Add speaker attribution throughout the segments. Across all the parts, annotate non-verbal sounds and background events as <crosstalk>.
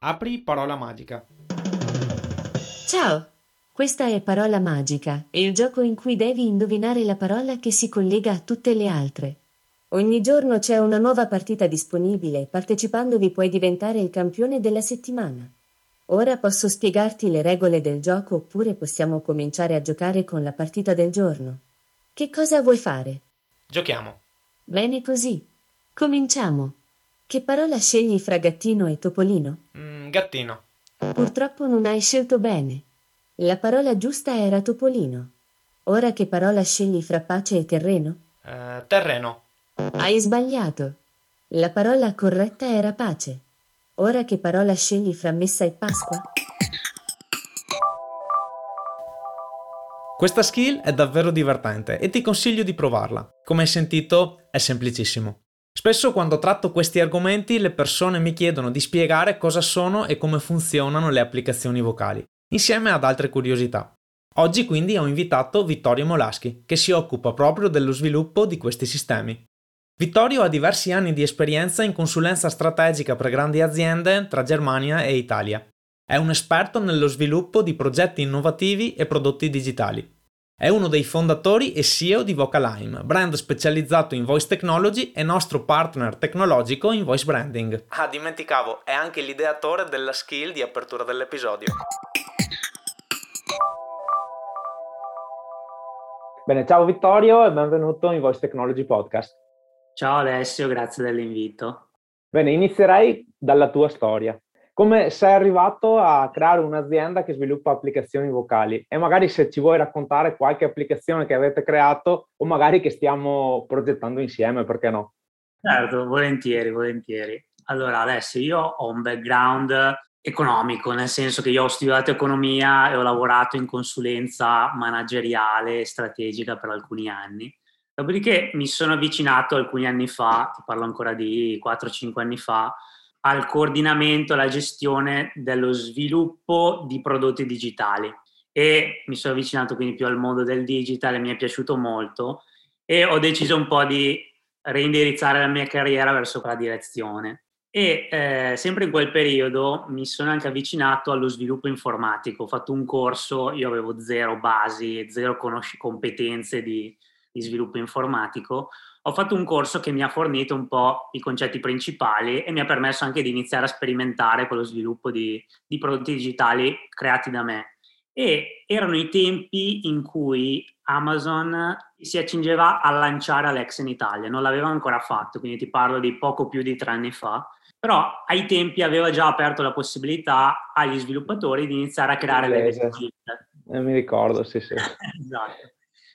Speaker 1: Apri parola magica.
Speaker 2: Ciao, questa è Parola Magica, il gioco in cui devi indovinare la parola che si collega a tutte le altre. Ogni giorno c'è una nuova partita disponibile e partecipandovi puoi diventare il campione della settimana. Ora posso spiegarti le regole del gioco oppure possiamo cominciare a giocare con la partita del giorno. Che cosa vuoi fare?
Speaker 1: Giochiamo.
Speaker 2: Bene così. Cominciamo. Che parola scegli fra gattino e topolino?
Speaker 1: Mm, gattino.
Speaker 2: Purtroppo non hai scelto bene. La parola giusta era topolino. Ora che parola scegli fra pace e terreno?
Speaker 1: Eh, terreno.
Speaker 2: Hai sbagliato. La parola corretta era pace. Ora che parola scegli fra messa e Pasqua?
Speaker 1: Questa skill è davvero divertente e ti consiglio di provarla. Come hai sentito, è semplicissimo. Spesso quando tratto questi argomenti le persone mi chiedono di spiegare cosa sono e come funzionano le applicazioni vocali, insieme ad altre curiosità. Oggi quindi ho invitato Vittorio Molaschi, che si occupa proprio dello sviluppo di questi sistemi. Vittorio ha diversi anni di esperienza in consulenza strategica per grandi aziende tra Germania e Italia. È un esperto nello sviluppo di progetti innovativi e prodotti digitali. È uno dei fondatori e CEO di Vocalime, brand specializzato in voice technology e nostro partner tecnologico in voice branding. Ah, dimenticavo, è anche l'ideatore della skill di apertura dell'episodio.
Speaker 3: Bene, ciao Vittorio e benvenuto in Voice Technology Podcast.
Speaker 4: Ciao Alessio, grazie dell'invito.
Speaker 3: Bene, inizierei dalla tua storia. Come sei arrivato a creare un'azienda che sviluppa applicazioni vocali e magari se ci vuoi raccontare qualche applicazione che avete creato o magari che stiamo progettando insieme, perché no?
Speaker 4: Certo, volentieri, volentieri. Allora Alessio, io ho un background economico, nel senso che io ho studiato economia e ho lavorato in consulenza manageriale e strategica per alcuni anni. Dopodiché mi sono avvicinato alcuni anni fa, ti parlo ancora di 4-5 anni fa, al coordinamento, alla gestione dello sviluppo di prodotti digitali e mi sono avvicinato quindi più al mondo del digital e mi è piaciuto molto e ho deciso un po' di reindirizzare la mia carriera verso quella direzione. E eh, sempre in quel periodo mi sono anche avvicinato allo sviluppo informatico, ho fatto un corso, io avevo zero basi zero conosci- competenze di, di sviluppo informatico, ho fatto un corso che mi ha fornito un po' i concetti principali e mi ha permesso anche di iniziare a sperimentare con lo sviluppo di, di prodotti digitali creati da me. E erano i tempi in cui Amazon si accingeva a lanciare Alexa in Italia, non l'aveva ancora fatto, quindi ti parlo di poco più di tre anni fa, però ai tempi aveva già aperto la possibilità agli sviluppatori di iniziare a creare le skill.
Speaker 3: Eh, mi ricordo, sì, sì. <laughs>
Speaker 4: esatto.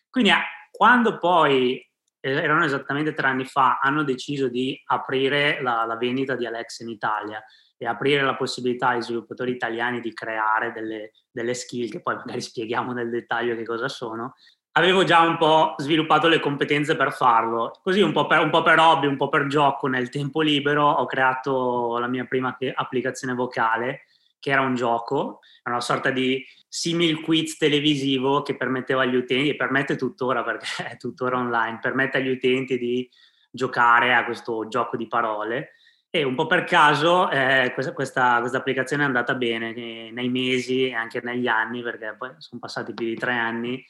Speaker 4: Quindi quando poi erano esattamente tre anni fa, hanno deciso di aprire la, la, vendita di Alexa in Italia e aprire la possibilità ai sviluppatori italiani di creare delle, delle skill che poi magari spieghiamo nel dettaglio che cosa sono. Avevo già un po' sviluppato le competenze per farlo, così un po' per, un po' per hobby, un po' per gioco nel tempo libero ho creato la mia prima applicazione vocale che era un gioco, una sorta di simil quiz televisivo che permetteva agli utenti, e permette tuttora perché <laughs> è tuttora online, permette agli utenti di giocare a questo gioco di parole. E un po' per caso eh, questa, questa, questa, applicazione è andata bene nei mesi e anche negli anni, perché poi sono passati più di tre anni,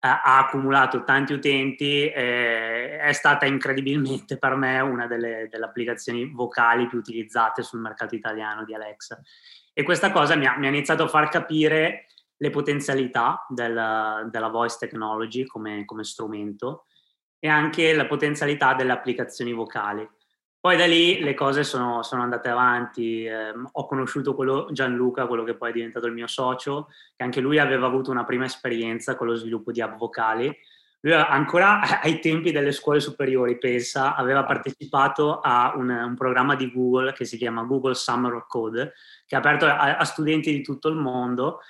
Speaker 4: ha accumulato tanti utenti, eh, è stata incredibilmente per me una delle, delle applicazioni vocali più utilizzate sul mercato italiano di Alexa. E questa cosa mi ha, mi ha iniziato a far capire le potenzialità della, della voice technology come, come, strumento e anche la potenzialità delle applicazioni vocali. Poi da lì le cose sono, sono andate avanti, eh, ho conosciuto quello, Gianluca, quello che poi è diventato il mio socio, che anche lui aveva avuto una prima esperienza con lo sviluppo di app vocali, ancora <laughs> ai tempi delle scuole superiori, pensa, aveva partecipato a un, un programma di Google che si chiama Google Summer of Code, che è aperto a, a studenti di tutto il mondo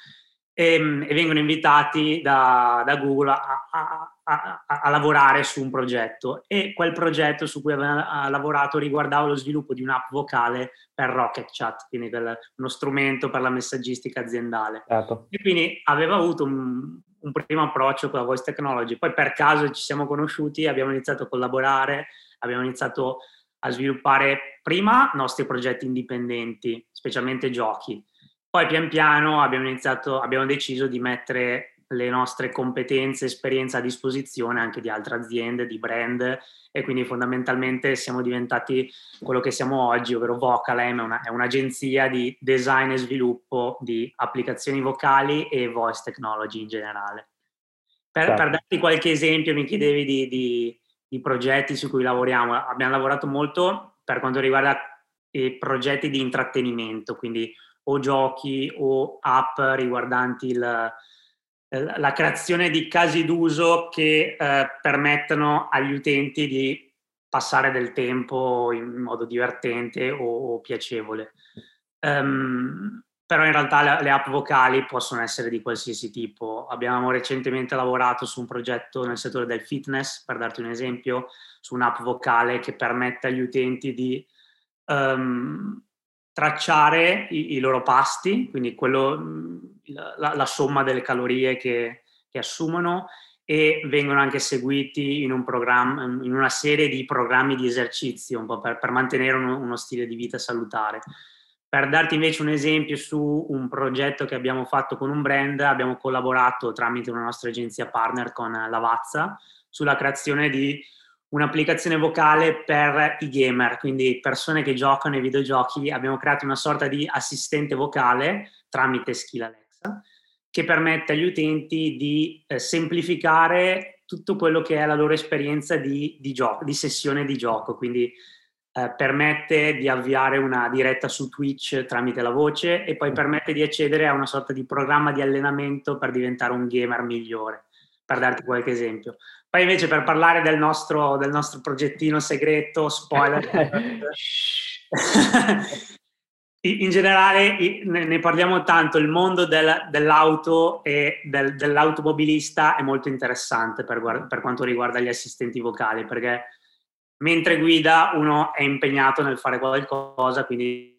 Speaker 4: e, ehm, e vengono invitati da, da Google a, a, a, lavorare su un progetto e quel progetto su cui aveva lavorato riguardava lo sviluppo di un'app vocale per Rocket Chat, quindi del, uno strumento per la messaggistica aziendale. Certo. E quindi aveva avuto un, un primo approccio con la voice technology, poi per caso ci siamo conosciuti, abbiamo iniziato a collaborare, abbiamo iniziato a sviluppare prima nostri progetti indipendenti, specialmente giochi, poi pian piano abbiamo iniziato, abbiamo deciso di mettere le nostre competenze, esperienza a disposizione anche di altre aziende, di brand e quindi fondamentalmente siamo diventati quello che siamo oggi, ovvero Vocalem, è, una, è un'agenzia di design e sviluppo di applicazioni vocali e voice technology in generale. Per, certo. per darti qualche esempio, mi chiedevi di, di, di progetti su cui lavoriamo. Abbiamo lavorato molto per quanto riguarda i progetti di intrattenimento, quindi o giochi o app riguardanti il, la creazione di casi d'uso che eh, permettono agli utenti di passare del tempo in modo divertente o, o piacevole. Um, però in realtà le, le, app vocali possono essere di qualsiasi tipo. Abbiamo recentemente lavorato su un progetto nel settore del fitness, per darti un esempio, su un'app vocale che permette agli utenti di um, tracciare i, i loro pasti, quindi quello, la, la, somma delle calorie che, che, assumono e vengono anche seguiti in, un in una serie di programmi di esercizio un po' per, per mantenere uno, uno stile di vita salutare. Per darti invece un esempio su un progetto che abbiamo fatto con un brand, abbiamo collaborato tramite una nostra agenzia partner con Lavazza sulla creazione di un'applicazione vocale per i gamer, quindi persone che giocano ai videogiochi. Abbiamo creato una sorta di assistente vocale tramite Skill Che permette agli utenti di eh, semplificare tutto quello che è la loro esperienza di, di, gioco, di sessione di gioco, quindi eh, permette di avviare una diretta su Twitch tramite la voce e poi permette di accedere a una sorta di programma di allenamento per diventare un gamer migliore, per darti qualche esempio. Poi invece per parlare del nostro, del nostro progettino segreto, spoiler, <laughs> <laughs> <laughs> in generale ne parliamo tanto, il mondo del, dell'auto e del, dell'automobilista è molto interessante per, per quanto riguarda gli assistenti vocali, perché mentre guida uno è impegnato nel fare qualcosa, quindi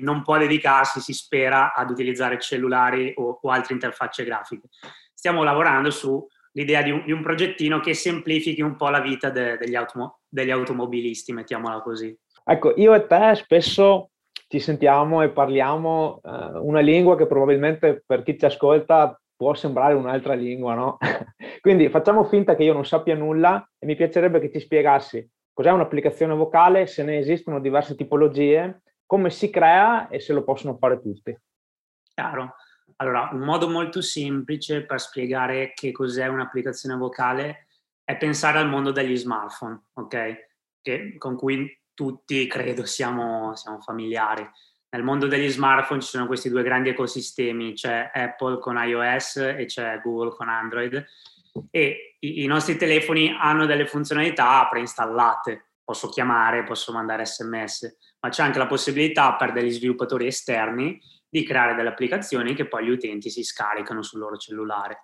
Speaker 4: non può dedicarsi, si spera, ad utilizzare cellulari o, o altre interfacce grafiche. Stiamo lavorando su l'idea di un, di un, progettino che semplifichi un po' la vita de, degli, automo- degli automobilisti, mettiamola così.
Speaker 3: Ecco, io e te spesso ci sentiamo e parliamo uh, una lingua che probabilmente per chi ci ascolta può sembrare un'altra lingua, no? <laughs> Quindi facciamo finta che io non sappia nulla e mi piacerebbe che ti spiegassi cos'è un'applicazione vocale, se ne esistono diverse tipologie, come si crea e se lo possono fare tutti.
Speaker 4: Chiaro. Allora, un modo molto semplice per spiegare che cos'è un'applicazione vocale è pensare al mondo degli smartphone, ok? Che, con cui tutti credo siamo, siamo familiari. Nel mondo degli smartphone ci sono questi due grandi ecosistemi, c'è Apple con iOS e c'è Google con Android e i, i nostri telefoni hanno delle funzionalità preinstallate, posso chiamare, posso mandare sms, ma c'è anche la possibilità per degli sviluppatori esterni di creare delle applicazioni che poi gli utenti si scaricano sul loro cellulare.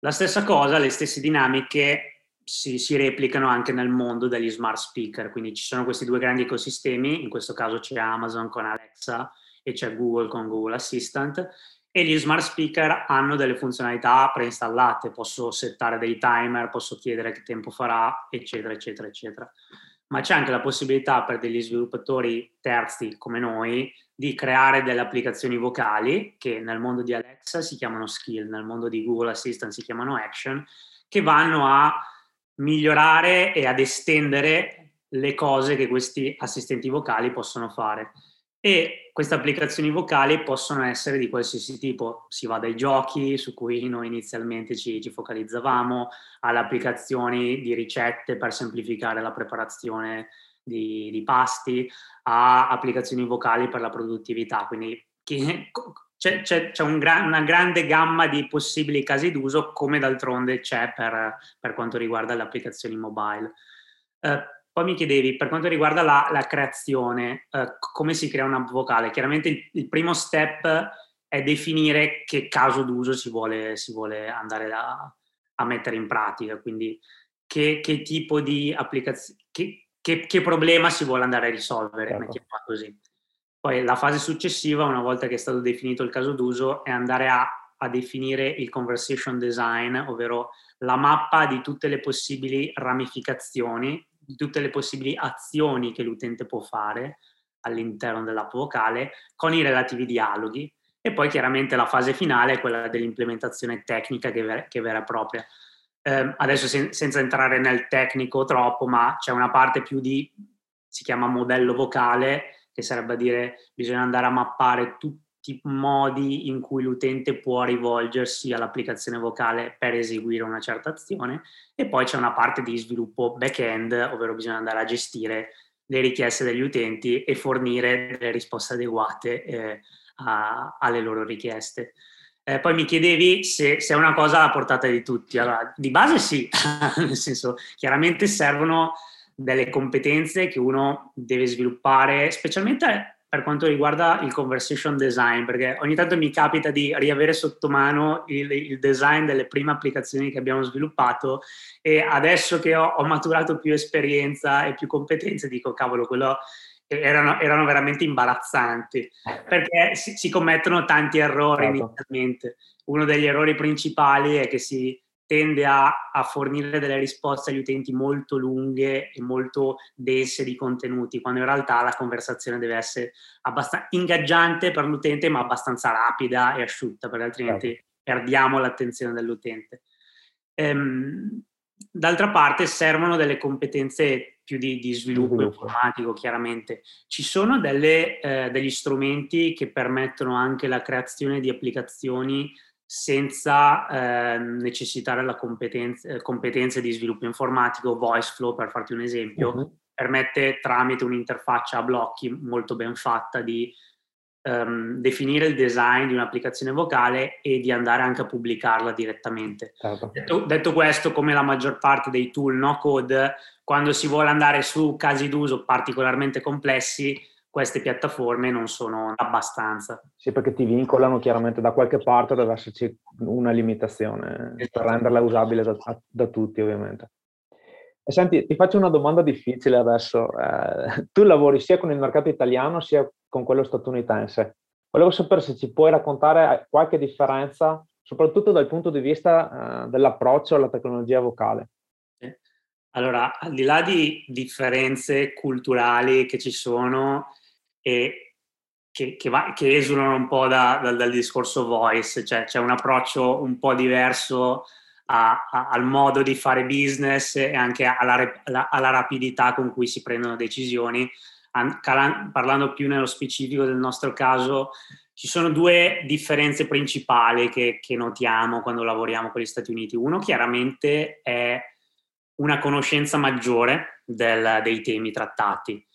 Speaker 4: La stessa cosa, le stesse dinamiche si, si, replicano anche nel mondo degli smart speaker, quindi ci sono questi due grandi ecosistemi, in questo caso c'è Amazon con Alexa e c'è Google con Google Assistant e gli smart speaker hanno delle funzionalità preinstallate, posso settare dei timer, posso chiedere che tempo farà, eccetera, eccetera, eccetera. Ma c'è anche la possibilità per degli sviluppatori terzi come noi di creare delle applicazioni vocali che nel mondo di Alexa si chiamano skill, nel mondo di Google Assistant si chiamano action, che vanno a migliorare e ad estendere le cose che questi assistenti vocali possono fare. E queste applicazioni vocali possono essere di qualsiasi tipo, si va dai giochi su cui noi inizialmente ci, ci focalizzavamo, alle applicazioni di ricette per semplificare la preparazione di, di pasti a applicazioni vocali per la produttività. Quindi chi, c'è, c'è, c'è un gra- una grande gamma di possibili casi d'uso, come d'altronde c'è per, per quanto riguarda le applicazioni mobile. Eh, poi mi chiedevi, per quanto riguarda la, la creazione, eh, come si crea una vocale? Chiaramente il, il, primo step è definire che caso d'uso si vuole, si vuole andare a, a, mettere in pratica, quindi che, che tipo di applicazione, che, che, che, problema si vuole andare a risolvere, certo. mettiamola così. Poi la fase successiva, una volta che è stato definito il caso d'uso, è andare a, a definire il conversation design, ovvero la mappa di tutte le possibili ramificazioni, di tutte le possibili azioni che l'utente può fare all'interno dell'app vocale con i relativi dialoghi e poi chiaramente la fase finale è quella dell'implementazione tecnica che, ver- che vera e propria. Eh, adesso sen- senza entrare nel tecnico troppo, ma c'è una parte più di, si chiama modello vocale, che sarebbe a dire bisogna andare a mappare tutti i modi in cui l'utente può rivolgersi all'applicazione vocale per eseguire una certa azione e poi c'è una parte di sviluppo back-end, ovvero bisogna andare a gestire le richieste degli utenti e fornire delle risposte adeguate eh, a, alle loro richieste. Eh, poi mi chiedevi se, se, è una cosa alla portata di tutti. Allora, di base sì, <laughs> nel senso, chiaramente servono delle competenze che uno deve sviluppare, specialmente per quanto riguarda il conversation design, perché ogni tanto mi capita di riavere sotto mano il, il design delle prime applicazioni che abbiamo sviluppato e adesso che ho, ho maturato più esperienza e più competenze dico cavolo, quello erano, erano veramente imbarazzanti perché si, si commettono tanti errori certo. inizialmente. Uno degli errori principali è che si, tende a, a, fornire delle risposte agli utenti molto lunghe e molto dense di contenuti, quando in realtà la conversazione deve essere abbastanza ingaggiante per l'utente, ma abbastanza rapida e asciutta, perché altrimenti certo. perdiamo l'attenzione dell'utente. Ehm, d'altra parte servono delle competenze più di, di sviluppo, sviluppo, informatico, chiaramente. Ci sono delle, eh, degli strumenti che permettono anche la creazione di applicazioni senza eh, necessitare la competenza, eh, competenze di sviluppo informatico, VoiceFlow per farti un esempio, uh-huh. permette tramite un'interfaccia a blocchi molto ben fatta di um, definire il design di un'applicazione vocale e di andare anche a pubblicarla direttamente. Certo. Detto, detto, questo, come la maggior parte dei tool no code, quando si vuole andare su casi d'uso particolarmente complessi, queste piattaforme non sono abbastanza.
Speaker 3: Sì, perché ti vincolano chiaramente da qualche parte, deve esserci una limitazione esatto. per renderla usabile da, da, tutti ovviamente. E senti, ti faccio una domanda difficile adesso. Eh, tu lavori sia con il mercato italiano sia con quello statunitense. Volevo sapere se ci puoi raccontare qualche differenza, soprattutto dal punto di vista eh, dell'approccio alla tecnologia vocale.
Speaker 4: Allora, al di là di differenze culturali che ci sono, e che, che, va, che esulano un po' da, da, dal discorso voice, cioè c'è un approccio un po' diverso a, a, al modo di fare business e anche alla, alla, alla rapidità con cui si prendono decisioni. An, calan, parlando più nello specifico del nostro caso, ci sono due differenze principali che, che notiamo quando lavoriamo con gli Stati Uniti. Uno chiaramente è una conoscenza maggiore del, dei temi trattati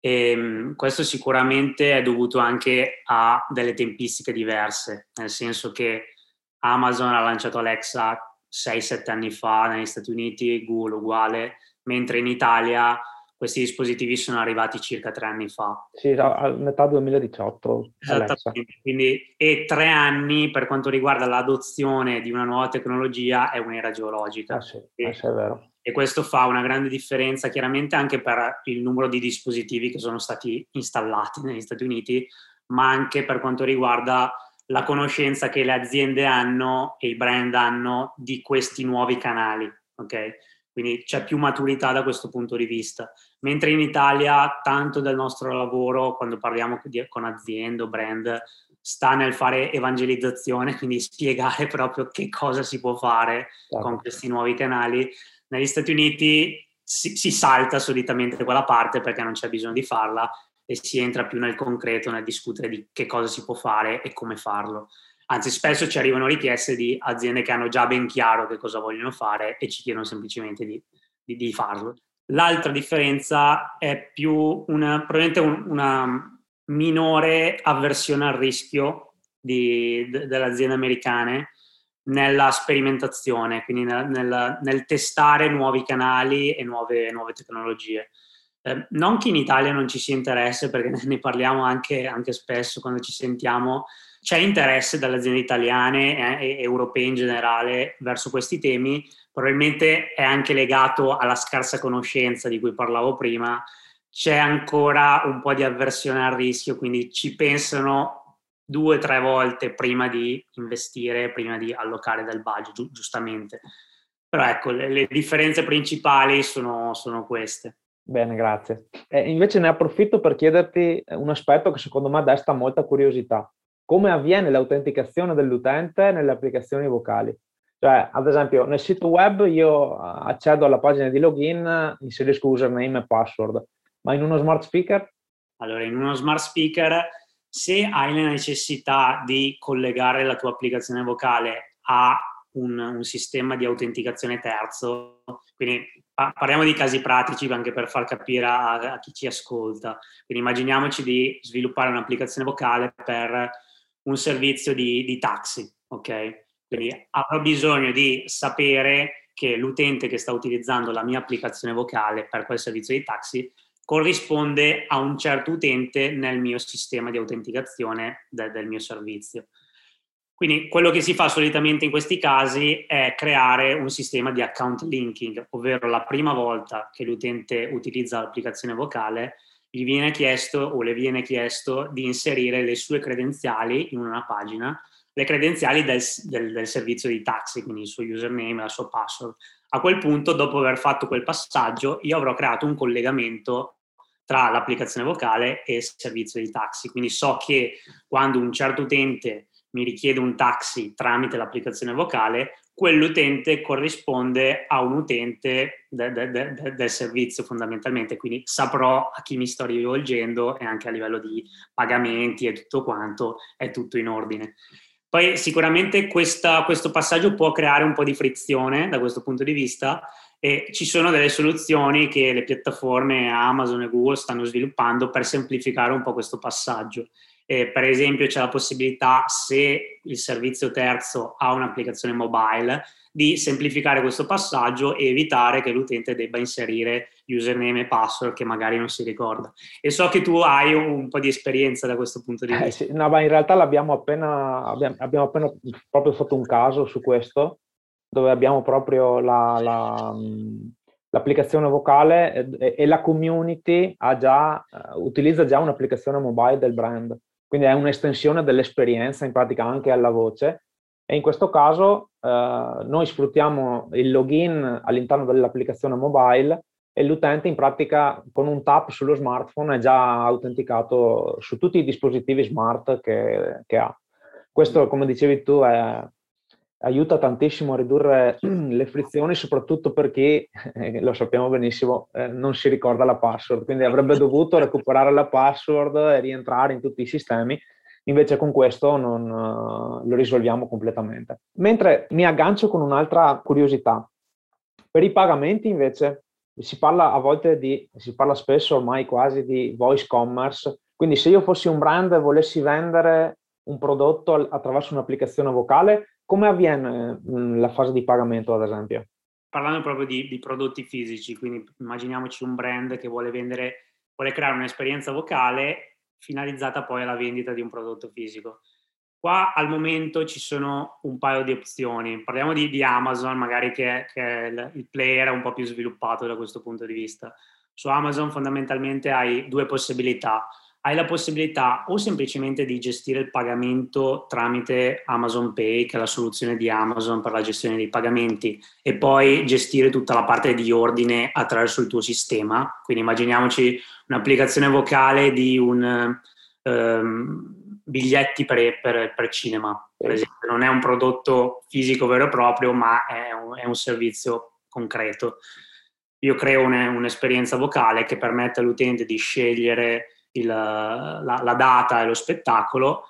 Speaker 4: e ehm, questo sicuramente è dovuto anche a delle tempistiche diverse, nel senso che Amazon ha lanciato Alexa 6-7 anni fa negli Stati Uniti, Google uguale, mentre in Italia questi dispositivi sono arrivati circa tre anni fa.
Speaker 3: Sì, a metà 2018.
Speaker 4: Esattamente, quindi, e tre anni per quanto riguarda l'adozione di una nuova tecnologia è un'era geologica.
Speaker 3: Ah, sì, ah, è vero
Speaker 4: e questo fa una grande differenza chiaramente anche per il numero di dispositivi che sono stati installati negli Stati Uniti, ma anche per quanto riguarda la conoscenza che le aziende hanno e i brand hanno di questi nuovi canali, ok? Quindi c'è più maturità da questo punto di vista. Mentre in Italia tanto del nostro lavoro, quando parliamo con aziende o brand, sta nel fare evangelizzazione, <laughs> quindi spiegare proprio che cosa si può fare certo. con questi nuovi canali, negli Stati Uniti si, si, salta solitamente quella parte perché non c'è bisogno di farla e si entra più nel concreto, nel discutere di che cosa si può fare e come farlo. Anzi, spesso ci arrivano richieste di aziende che hanno già ben chiaro che cosa vogliono fare e ci chiedono semplicemente di, di, di farlo. L'altra differenza è più una, probabilmente un, una minore avversione al rischio di, de, delle aziende americane nella sperimentazione, quindi nel, nel, nel, testare nuovi canali e nuove, nuove tecnologie. Eh, non che in Italia non ci sia interesse, perché <laughs> ne parliamo anche, anche spesso quando ci sentiamo, c'è interesse dalle aziende italiane eh, e europee in generale verso questi temi, probabilmente è anche legato alla scarsa conoscenza di cui parlavo prima, c'è ancora un po' di avversione al rischio, quindi ci pensano due o tre volte prima di investire, prima di allocare del budget, gi- giustamente. Però ecco, le, le differenze principali sono, sono, queste.
Speaker 3: Bene, grazie. E invece ne approfitto per chiederti un aspetto che secondo me desta molta curiosità. Come avviene l'autenticazione dell'utente nelle applicazioni vocali? Cioè, ad esempio, nel sito web io accedo alla pagina di login, inserisco username e password, ma in uno smart speaker?
Speaker 4: Allora, in uno smart speaker se hai la necessità di collegare la tua applicazione vocale a un, un sistema di autenticazione terzo, quindi pa- parliamo di casi pratici anche per far capire a, a chi ci ascolta. Quindi immaginiamoci di sviluppare un'applicazione vocale per un servizio di, di taxi, ok? Quindi avrò bisogno di sapere che l'utente che sta utilizzando la mia applicazione vocale per quel servizio di taxi corrisponde a un certo utente nel mio sistema di autenticazione de- del mio servizio. Quindi quello che si fa solitamente in questi casi è creare un sistema di account linking, ovvero la prima volta che l'utente utilizza l'applicazione vocale gli viene chiesto o le viene chiesto di inserire le sue credenziali in una pagina, le credenziali del, del, del servizio di taxi, quindi il suo username, la sua password. A quel punto, dopo aver fatto quel passaggio, io avrò creato un collegamento tra l'applicazione vocale e il servizio di taxi. Quindi so che quando un certo utente mi richiede un taxi tramite l'applicazione vocale, quell'utente corrisponde a un utente de, de, de, del servizio fondamentalmente, quindi saprò a chi mi sto rivolgendo e anche a livello di pagamenti e tutto quanto è tutto in ordine. Poi sicuramente questa, questo passaggio può creare un po' di frizione da questo punto di vista, e ci sono delle soluzioni che le piattaforme Amazon e Google stanno sviluppando per semplificare un po' questo passaggio. E per esempio c'è la possibilità, se il servizio terzo ha un'applicazione mobile, di semplificare questo passaggio e evitare che l'utente debba inserire username e password che magari non si ricorda. E so che tu hai un po' di esperienza da questo punto di vista. Eh
Speaker 3: sì, no, ma in realtà l'abbiamo appena, abbiamo, abbiamo appena proprio fatto un caso su questo dove abbiamo proprio la, la, l'applicazione vocale e, e, la community già, uh, utilizza già un'applicazione mobile del brand. Quindi è un'estensione dell'esperienza, in pratica anche alla voce. E in questo caso uh, noi sfruttiamo il login all'interno dell'applicazione mobile e l'utente in pratica con un tap sullo smartphone è già autenticato su tutti i dispositivi smart che, che ha. Questo, come dicevi tu, è, aiuta tantissimo a ridurre <clears throat> le frizioni, soprattutto perché, eh, lo sappiamo benissimo, eh, non si ricorda la password, quindi avrebbe <laughs> dovuto recuperare la password e rientrare in tutti i sistemi, invece con questo non, uh, lo risolviamo completamente. Mentre mi aggancio con un'altra curiosità, per i pagamenti invece si parla a volte di, si parla spesso ormai quasi di voice commerce, quindi se io fossi un brand e volessi vendere un prodotto attraverso un'applicazione vocale, come avviene mm, la fase di pagamento, ad esempio?
Speaker 4: Parlando proprio di, di, prodotti fisici, quindi immaginiamoci un brand che vuole vendere, vuole creare un'esperienza vocale finalizzata poi alla vendita di un prodotto fisico. Qua al momento ci sono un paio di opzioni. Parliamo di, di Amazon, magari che, che il, il player è un po' più sviluppato da questo punto di vista. Su Amazon fondamentalmente hai due possibilità hai la possibilità o semplicemente di gestire il pagamento tramite Amazon Pay, che è la soluzione di Amazon per la gestione dei pagamenti, e poi gestire tutta la parte di ordine attraverso il tuo sistema. Quindi immaginiamoci un'applicazione vocale di un um, biglietti per, per, per, cinema, per esempio. Non è un prodotto fisico vero e proprio, ma è un, è un servizio concreto. Io creo un'esperienza vocale che permette all'utente di scegliere il, la, la, data e lo spettacolo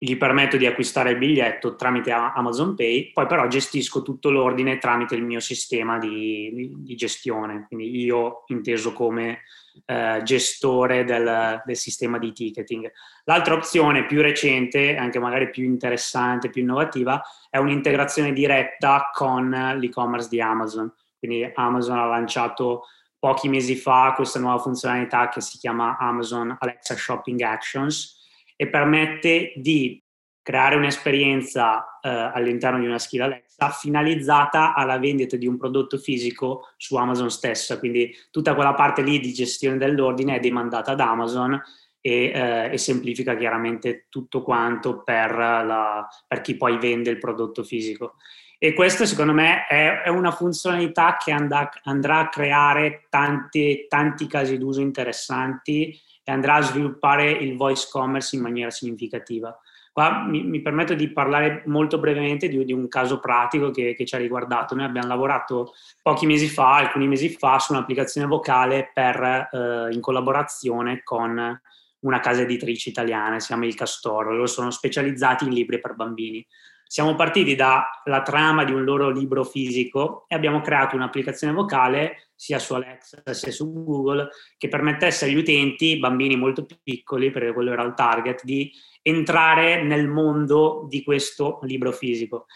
Speaker 4: gli permetto di acquistare il biglietto tramite Amazon Pay, poi però gestisco tutto l'ordine tramite il mio sistema di, di, di gestione, quindi io inteso come eh, gestore del, del, sistema di ticketing. L'altra opzione più recente, anche magari più interessante, più innovativa, è un'integrazione diretta con l'e-commerce di Amazon. Quindi Amazon ha lanciato pochi mesi fa questa nuova funzionalità che si chiama Amazon Alexa Shopping Actions e permette di creare un'esperienza eh, all'interno di una skill Alexa finalizzata alla vendita di un prodotto fisico su Amazon stessa. Quindi tutta quella parte lì di gestione dell'ordine è demandata ad Amazon e, eh, e semplifica chiaramente tutto quanto per, la, per, chi poi vende il prodotto fisico. E questo secondo me è, è una funzionalità che andrà, andrà a creare tanti, tanti casi d'uso interessanti e andrà a sviluppare il voice commerce in maniera significativa. Qua mi, mi permetto di parlare molto brevemente di, di un caso pratico che, che, ci ha riguardato. Noi abbiamo lavorato pochi mesi fa, alcuni mesi fa, su un'applicazione vocale per, eh, in collaborazione con una casa editrice italiana, si chiama Il Castoro. Loro sono specializzati in libri per bambini. Siamo partiti dalla trama di un loro libro fisico e abbiamo creato un'applicazione vocale sia su Alexa sia su Google che permettesse agli utenti, bambini molto piccoli, perché quello era il target, di entrare nel mondo di questo libro fisico.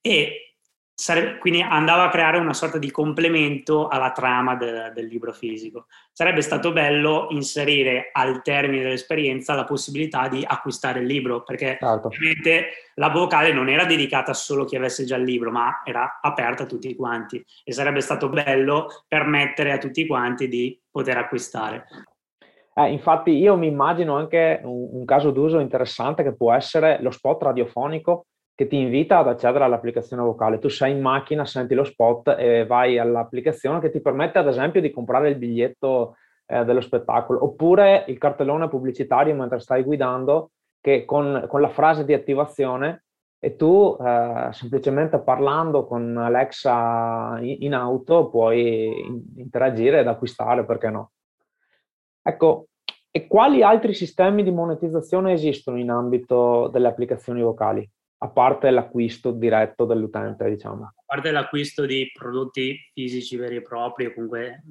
Speaker 4: E Sarebbe, quindi andava a creare una sorta di complemento alla trama de, del libro fisico. Sarebbe stato bello inserire al termine dell'esperienza la possibilità di acquistare il libro, perché certo. ovviamente la vocale non era dedicata solo a chi avesse già il libro, ma era aperta a tutti quanti e sarebbe stato bello permettere a tutti quanti di poter acquistare.
Speaker 3: Eh, infatti io mi immagino anche un, un caso d'uso interessante che può essere lo spot radiofonico che ti invita ad accedere all'applicazione vocale. Tu sei in macchina, senti lo spot e vai all'applicazione che ti permette ad esempio di comprare il biglietto eh, dello spettacolo, oppure il cartellone pubblicitario mentre stai guidando che con, con la frase di attivazione e tu eh, semplicemente parlando con Alexa in, in auto puoi interagire ed acquistare, perché no? Ecco, e quali altri sistemi di monetizzazione esistono in ambito delle applicazioni vocali? A parte l'acquisto diretto dell'utente, diciamo.
Speaker 4: A parte l'acquisto di prodotti fisici veri e propri o comunque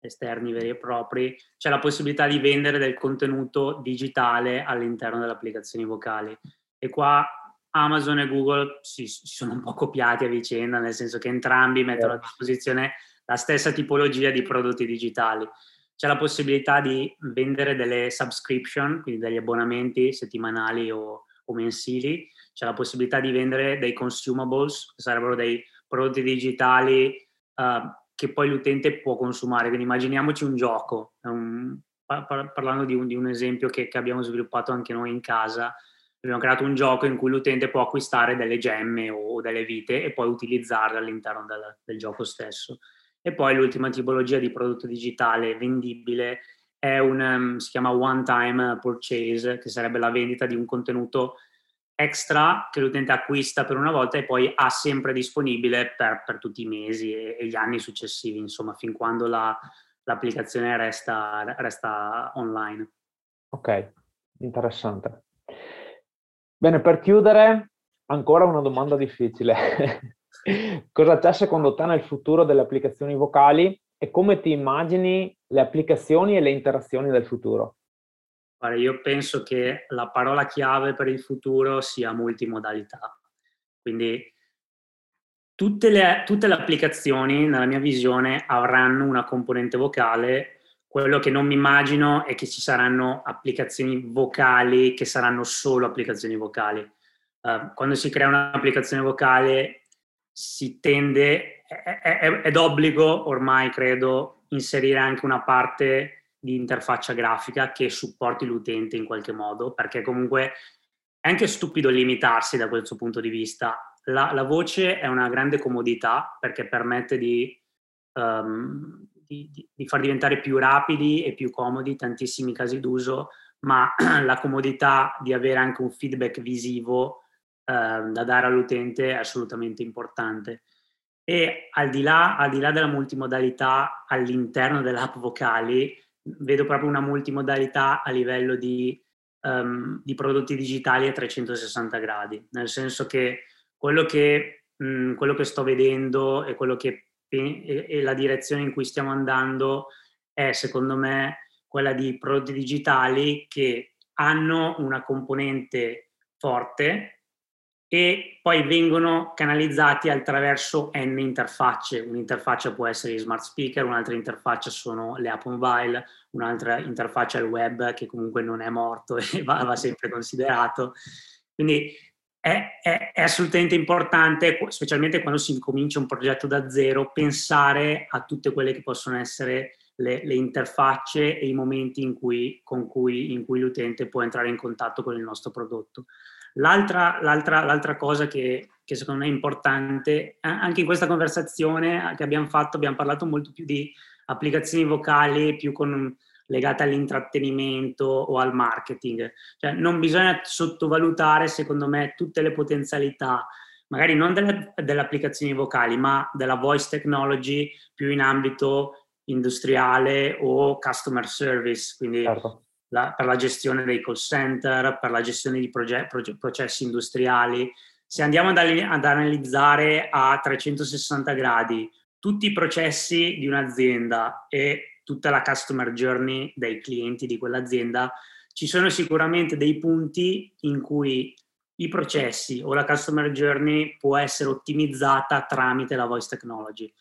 Speaker 4: esterni veri e propri, c'è la possibilità di vendere del contenuto digitale all'interno delle applicazioni vocali. E qua Amazon e Google si, si sono un po' copiati a vicenda, nel senso che entrambi mettono a disposizione la stessa tipologia di prodotti digitali. C'è la possibilità di vendere delle subscription, quindi degli abbonamenti settimanali o, o mensili, c'è la possibilità di vendere dei consumables, che sarebbero dei prodotti digitali uh, che poi l'utente può consumare. Quindi immaginiamoci un gioco, um, par- parlando di un, di un esempio che, che, abbiamo sviluppato anche noi in casa, abbiamo creato un gioco in cui l'utente può acquistare delle gemme o, o delle vite e poi utilizzarle all'interno del, del gioco stesso. E poi l'ultima tipologia di prodotto digitale vendibile è un, um, si chiama one time purchase, che sarebbe la vendita di un contenuto extra che l'utente acquista per una volta e poi ha sempre disponibile per, per tutti i mesi e, e, gli anni successivi, insomma, fin quando la, l'applicazione resta, resta online.
Speaker 3: Ok, interessante. Bene, per chiudere, ancora una domanda difficile. <laughs> Cosa c'è secondo te nel futuro delle applicazioni vocali e come ti immagini le applicazioni e le interazioni del futuro?
Speaker 4: Guarda, io penso che la parola chiave per il futuro sia multimodalità. Quindi tutte le, tutte le applicazioni, nella mia visione, avranno una componente vocale. Quello che non mi immagino è che ci saranno applicazioni vocali che saranno solo applicazioni vocali. Uh, quando si crea un'applicazione vocale si tende, è, è, è d'obbligo ormai credo, inserire anche una parte di interfaccia grafica che supporti l'utente in qualche modo, perché comunque è anche stupido limitarsi da questo punto di vista. La, la voce è una grande comodità perché permette di, um, di, di, far diventare più rapidi e più comodi tantissimi casi d'uso, ma <clears throat> la comodità di avere anche un feedback visivo uh, da dare all'utente è assolutamente importante. E al di là, al di là della multimodalità all'interno dell'app vocali, vedo proprio una multimodalità a livello di um, di prodotti digitali a 360 gradi, nel senso che quello che, mh, mm, quello che sto vedendo e, che, e la direzione in cui stiamo andando è secondo me quella di prodotti digitali che hanno una componente forte e poi vengono canalizzati attraverso n interfacce. Un'interfaccia può essere i smart speaker, un'altra interfaccia sono le app mobile, un'altra interfaccia è il web che comunque non è morto <laughs> e va, va sempre considerato. Quindi è, è, è, assolutamente importante, specialmente quando si incomincia un progetto da zero, pensare a tutte quelle che possono essere le, le interfacce e i momenti in cui, cui, in cui l'utente può entrare in contatto con il nostro prodotto. L'altra, l'altra, l'altra cosa che, che, secondo me è importante, anche in questa conversazione che abbiamo fatto, abbiamo parlato molto più di applicazioni vocali, più con, legate all'intrattenimento o al marketing. Cioè, non bisogna sottovalutare, secondo me, tutte le potenzialità, magari non delle, delle applicazioni vocali, ma della voice technology più in ambito industriale o customer service, quindi certo la, per la gestione dei call center, per la gestione di proge- proge- processi industriali. Se andiamo ad, ad analizzare a 360 gradi tutti i processi di un'azienda e tutta la customer journey dei clienti di quell'azienda, ci sono sicuramente dei punti in cui i processi o la customer journey può essere ottimizzata tramite la voice technology.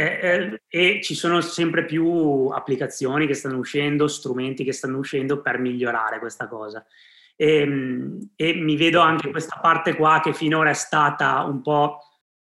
Speaker 4: Eh, e ci sono sempre più applicazioni che stanno uscendo, strumenti che stanno uscendo per migliorare questa cosa. E, ehm, e, mi vedo anche questa parte qua che finora è stata un po'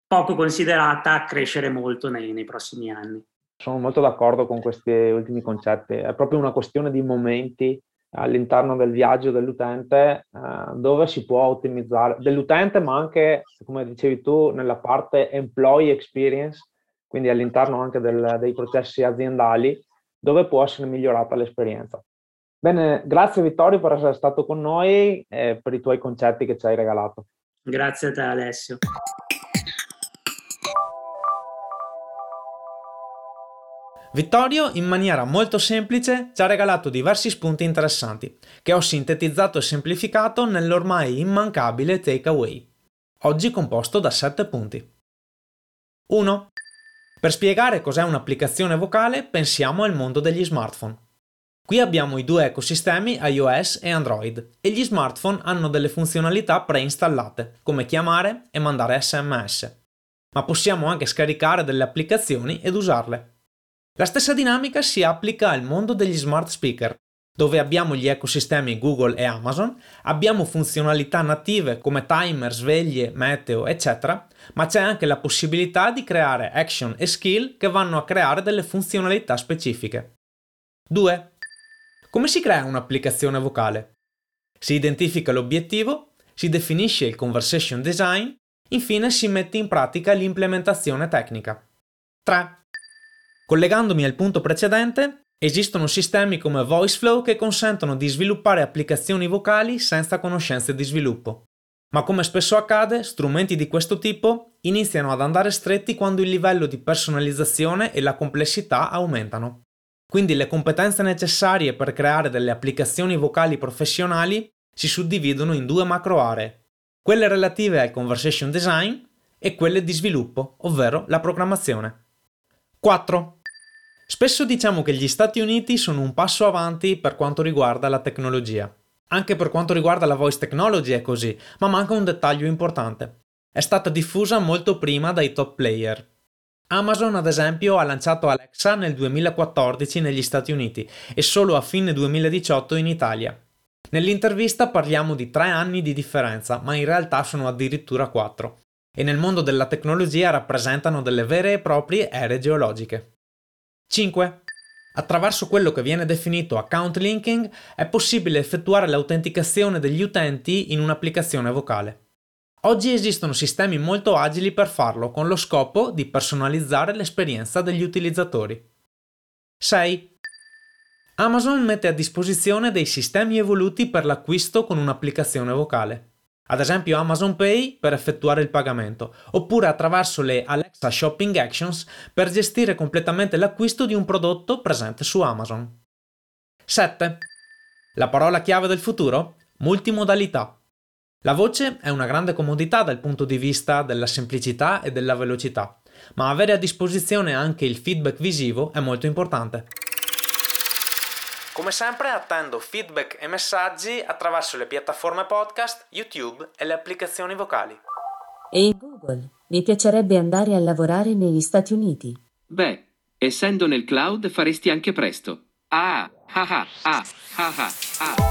Speaker 4: poco considerata crescere molto nei, nei prossimi anni.
Speaker 5: Sono molto d'accordo con questi ultimi concetti, è proprio una questione di momenti all'interno del viaggio dell'utente eh, dove si può ottimizzare dell'utente ma anche come dicevi tu nella parte employee experience quindi all'interno anche del, dei processi aziendali, dove può essere migliorata l'esperienza. Bene, grazie Vittorio per essere stato con noi e per i tuoi concetti che ci hai regalato.
Speaker 4: Grazie a te Alessio.
Speaker 3: Vittorio, in maniera molto semplice, ci ha regalato diversi spunti interessanti, che ho sintetizzato e semplificato nell'ormai immancabile takeaway, oggi composto da 7 punti. 1. Per spiegare cos'è un'applicazione vocale pensiamo al mondo degli smartphone. Qui abbiamo i due ecosistemi iOS e Android e gli smartphone hanno delle funzionalità preinstallate, come chiamare e mandare sms. Ma possiamo anche scaricare delle applicazioni ed usarle. La stessa dinamica si applica al mondo degli smart speaker, dove abbiamo gli ecosistemi Google e Amazon, abbiamo funzionalità native come timer, sveglie, meteo, eccetera, ma c'è anche la possibilità di creare action e skill che vanno a creare delle funzionalità specifiche. 2. Come si crea un'applicazione vocale? Si identifica l'obiettivo, si definisce il conversation design, infine si mette in pratica l'implementazione tecnica. 3. Collegandomi al punto precedente, Esistono sistemi come VoiceFlow che consentono di sviluppare applicazioni vocali senza conoscenze di sviluppo. Ma come spesso accade, strumenti di questo tipo iniziano ad andare stretti quando il livello di personalizzazione e la complessità aumentano. Quindi le competenze necessarie per creare delle applicazioni vocali professionali si suddividono in due macro aree, quelle relative al conversation design e quelle di sviluppo, ovvero la programmazione. 4. Spesso diciamo che gli Stati Uniti sono un passo avanti per quanto riguarda la tecnologia. Anche per quanto riguarda la voice technology è così, ma manca un dettaglio importante. È stata diffusa molto prima dai top player. Amazon, ad esempio, ha lanciato Alexa nel 2014 negli Stati Uniti e solo a fine 2018 in Italia. Nell'intervista parliamo di tre anni di differenza, ma in realtà sono addirittura quattro. E nel mondo della tecnologia rappresentano delle vere e proprie ere geologiche. 5. Attraverso quello che viene definito account linking è possibile effettuare l'autenticazione degli utenti in un'applicazione vocale. Oggi esistono sistemi molto agili per farlo con lo scopo di personalizzare l'esperienza degli utilizzatori. 6. Amazon mette a disposizione dei sistemi evoluti per l'acquisto con un'applicazione vocale ad esempio Amazon Pay per effettuare il pagamento, oppure attraverso le Alexa Shopping Actions per gestire completamente l'acquisto di un prodotto presente su Amazon. 7. La parola chiave del futuro? Multimodalità. La voce è una grande comodità dal punto di vista della semplicità e della velocità, ma avere a disposizione anche il feedback visivo è molto importante. Come sempre attendo feedback e messaggi attraverso le piattaforme podcast, YouTube e le applicazioni vocali.
Speaker 2: E in Google? Mi piacerebbe andare a lavorare negli Stati Uniti.
Speaker 6: Beh, essendo nel cloud faresti anche presto. Ah, ah, ah, ah, ah, ah, ah, ah,